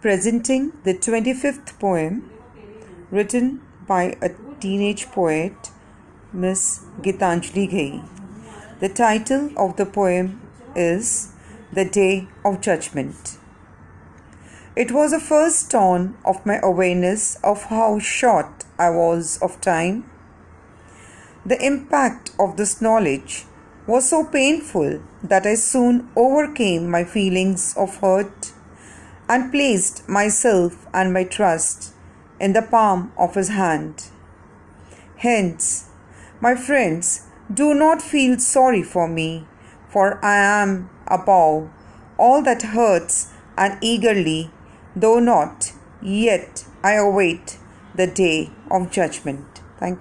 presenting the 25th poem written by a teenage poet, Miss Gitanjali Ghai. The title of the poem is The Day of Judgment. It was the first dawn of my awareness of how short I was of time. The impact of this knowledge was so painful that I soon overcame my feelings of hurt and placed myself and my trust in the palm of his hand. Hence, my friends, do not feel sorry for me, for I am above all that hurts and eagerly, though not yet, I await the day of judgment. Thank you.